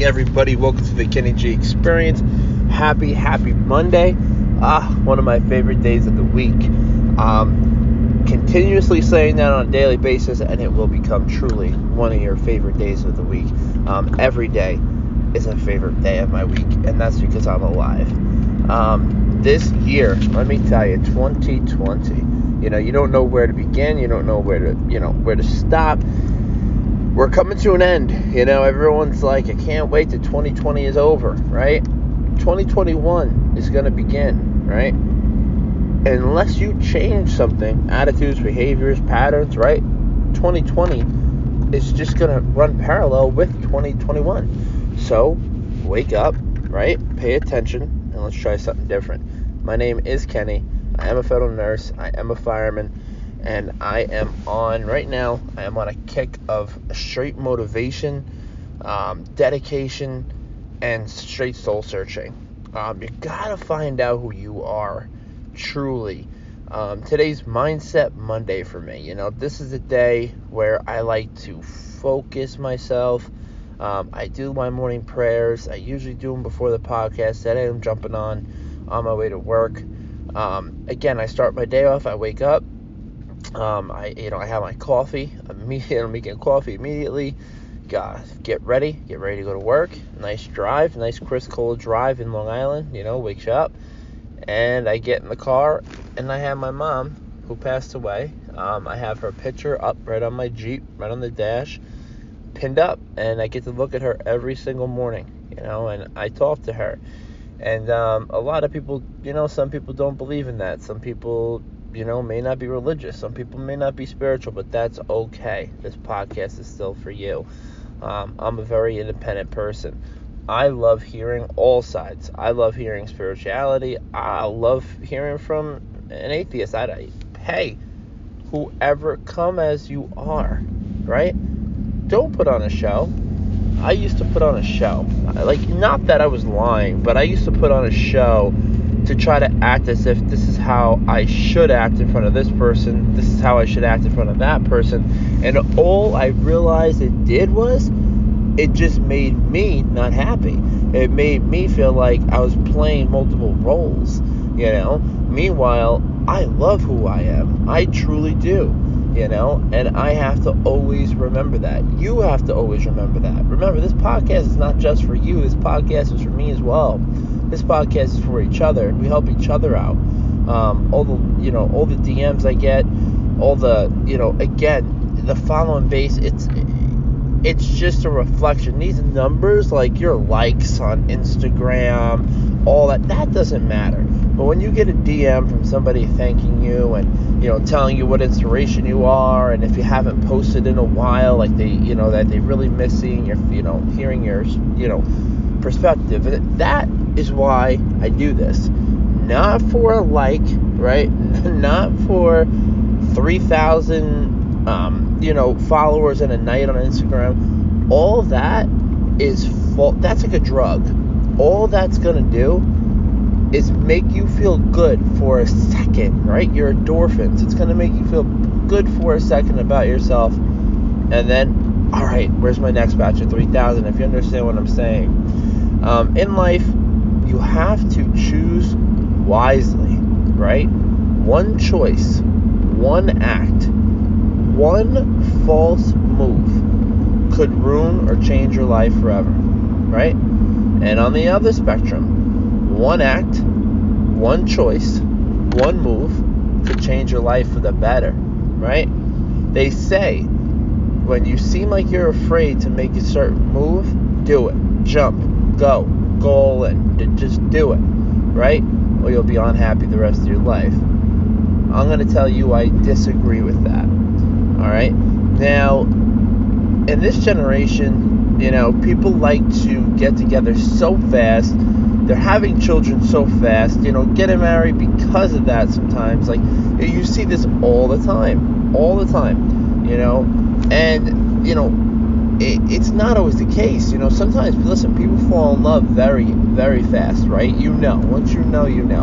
Morning, everybody. Welcome to the Kenny G Experience. Happy, happy Monday. Ah, one of my favorite days of the week. Um, continuously saying that on a daily basis, and it will become truly one of your favorite days of the week. Um, every day is a favorite day of my week, and that's because I'm alive. Um, this year, let me tell you, 2020. You know, you don't know where to begin. You don't know where to, you know, where to stop we're coming to an end. You know, everyone's like, I can't wait till 2020 is over, right? 2021 is going to begin, right? Unless you change something, attitudes, behaviors, patterns, right? 2020 is just going to run parallel with 2021. So, wake up, right? Pay attention, and let's try something different. My name is Kenny. I am a federal nurse. I am a fireman and I am on right now. I am on a kick of straight motivation, um, dedication, and straight soul searching. Um, you gotta find out who you are, truly. Um, today's Mindset Monday for me. You know, this is a day where I like to focus myself. Um, I do my morning prayers. I usually do them before the podcast that I am jumping on on my way to work. Um, again, I start my day off. I wake up. Um, I you know I have my coffee. Immediately, I'm making coffee immediately. Got get ready, get ready to go to work. Nice drive, nice crisp cold drive in Long Island. You know, wakes you up, and I get in the car, and I have my mom who passed away. Um, I have her picture up right on my Jeep, right on the dash, pinned up, and I get to look at her every single morning. You know, and I talk to her. And um, a lot of people, you know, some people don't believe in that. Some people you know, may not be religious. Some people may not be spiritual, but that's okay. This podcast is still for you. Um, I'm a very independent person. I love hearing all sides. I love hearing spirituality. I love hearing from an atheist. I, hey, whoever, come as you are, right? Don't put on a show. I used to put on a show. Like, not that I was lying, but I used to put on a show to try to act as if this is how I should act in front of this person, this is how I should act in front of that person. And all I realized it did was it just made me not happy. It made me feel like I was playing multiple roles, you know. Meanwhile, I love who I am. I truly do, you know, and I have to always remember that. You have to always remember that. Remember, this podcast is not just for you, this podcast is for me as well this podcast is for each other. We help each other out. Um, all the you know all the DMs I get, all the you know again the following base. It's it's just a reflection. These numbers, like your likes on Instagram, all that, that doesn't matter. But when you get a DM from somebody thanking you and you know telling you what inspiration you are, and if you haven't posted in a while, like they you know that they really miss seeing your you know hearing your you know perspective, that is why I do this. Not for a like, right? Not for 3,000, um, you know, followers in a night on Instagram. All that is full. That's like a drug. All that's gonna do is make you feel good for a second, right? Your endorphins. It's gonna make you feel good for a second about yourself, and then, all right, where's my next batch of 3,000? If you understand what I'm saying, um, in life, you have to choose wisely, right? One choice, one act, one false move could ruin or change your life forever, right? And on the other spectrum, one act, one choice, one move could change your life for the better, right? They say when you seem like you're afraid to make a certain move, do it. Jump, go, go do it, right? Or you'll be unhappy the rest of your life. I'm going to tell you I disagree with that. All right? Now, in this generation, you know, people like to get together so fast. They're having children so fast, you know, getting married because of that sometimes. Like, you see this all the time. All the time, you know? And, you know, it, it's not always the case. You know, sometimes, listen, people fall in love very, very fast, right? You know. Once you know, you know.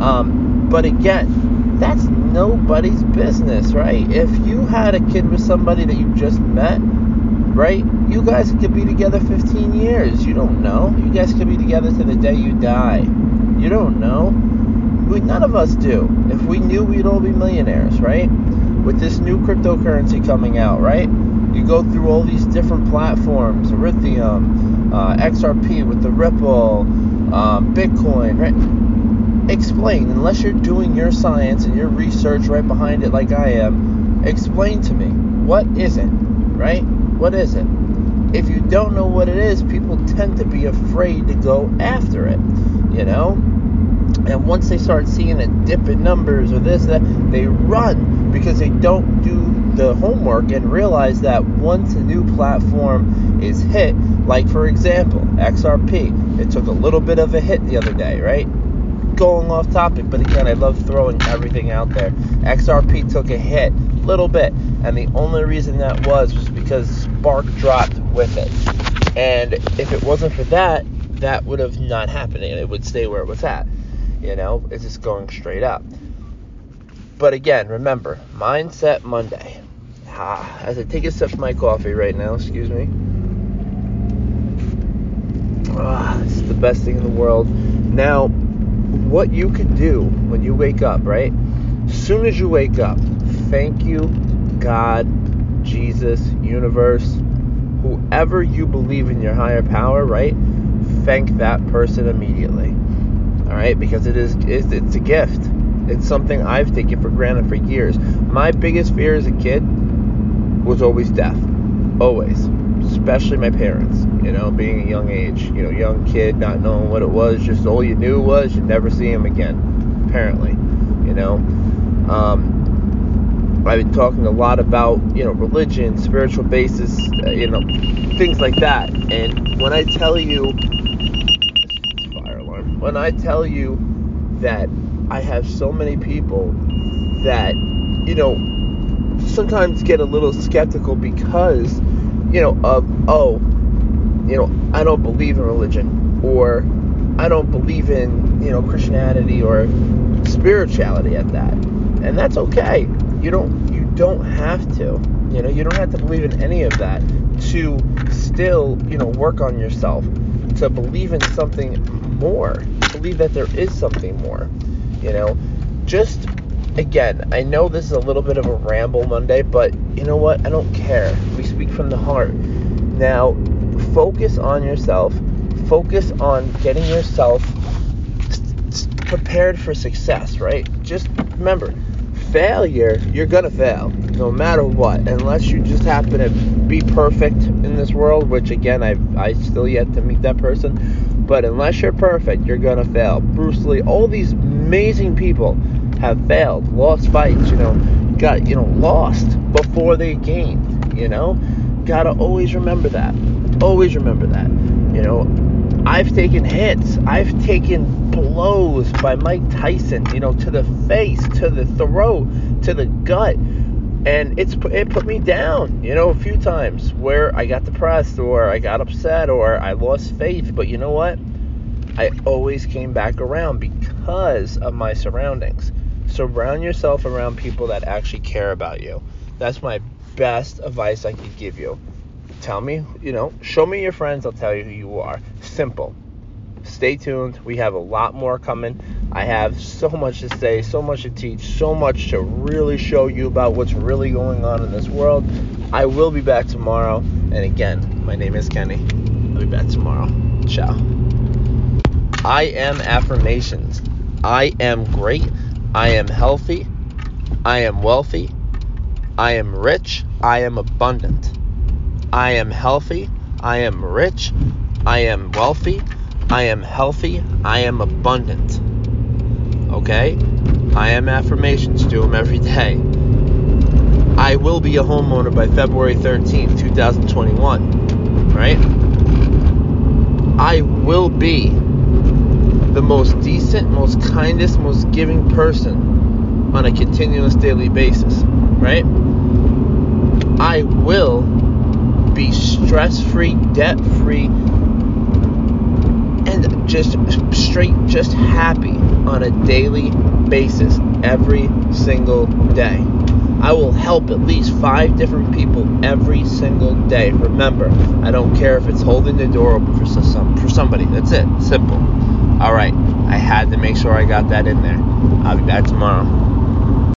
Um, but again, that's nobody's business, right? If you had a kid with somebody that you just met, right? You guys could be together 15 years. You don't know. You guys could be together to the day you die. You don't know. We, none of us do. If we knew, we'd all be millionaires, right? With this new cryptocurrency coming out, right? You go through all these different platforms, Ethereum, uh, XRP with the Ripple, um, Bitcoin, right? Explain, unless you're doing your science and your research right behind it, like I am. Explain to me what is it, right? What is it? If you don't know what it is, people tend to be afraid to go after it, you know? And once they start seeing a dip in numbers or this, that, they run because they don't do the homework and realize that once a new platform is hit, like for example, XRP, it took a little bit of a hit the other day, right? Going off topic, but again, I love throwing everything out there. XRP took a hit, little bit, and the only reason that was was because Spark dropped with it. And if it wasn't for that, that would have not happened. It would stay where it was at. You know, it's just going straight up. But again, remember, Mindset Monday. Ah, as I take a sip of my coffee right now, excuse me. Ah, it's the best thing in the world. Now, what you can do when you wake up, right? As soon as you wake up, thank you, God, Jesus, universe, whoever you believe in your higher power, right? Thank that person immediately. All right, because it is it's, it's a gift. It's something I've taken for granted for years. My biggest fear as a kid was always death. Always. Especially my parents, you know, being a young age, you know, young kid, not knowing what it was, just all you knew was you'd never see him again, apparently, you know. Um, I've been talking a lot about, you know, religion, spiritual basis, uh, you know, things like that. And when I tell you, fire alarm, when I tell you that I have so many people that, you know, sometimes get a little skeptical because, you know, of, oh, you know, I don't believe in religion or I don't believe in, you know, Christianity or spirituality at that. And that's okay. You don't you don't have to. You know, you don't have to believe in any of that to still, you know, work on yourself, to believe in something more, believe that there is something more. You know, just again, I know this is a little bit of a ramble Monday, but you know what? I don't care. We speak from the heart. Now, focus on yourself. Focus on getting yourself prepared for success, right? Just remember, failure, you're to fail no matter what, unless you just happen to be perfect in this world, which again, I I still yet to meet that person. But unless you're perfect, you're going to fail. Bruce Lee, all these amazing people have failed, lost fights, you know, got, you know, lost before they gained, you know? Got to always remember that. Always remember that. You know, I've taken hits. I've taken blows by Mike Tyson, you know, to the face, to the throat, to the gut. And it's it put me down, you know, a few times where I got depressed or I got upset or I lost faith. But you know what? I always came back around because of my surroundings surround yourself around people that actually care about you. That's my best advice I could give you. Tell me, you know, show me your friends, I'll tell you who you are. Simple. Stay tuned. We have a lot more coming. I have so much to say, so much to teach, so much to really show you about what's really going on in this world. I will be back tomorrow. And again, my name is Kenny. I'll be back tomorrow. Ciao. I am affirmations. I am great. I am healthy. I am wealthy. I am rich. I am abundant. I am healthy. I am rich. I am wealthy. I am healthy. I am abundant. Okay? I am affirmations. Do them every day. I will be a homeowner by February 13th, 2021. Right? I will be the most decent, most kindest, most giving person on a continuous daily basis, right? I will be stress free, debt free, just straight, just happy on a daily basis every single day. I will help at least five different people every single day. Remember, I don't care if it's holding the door open for some for somebody. That's it. Simple. All right. I had to make sure I got that in there. I'll be back tomorrow.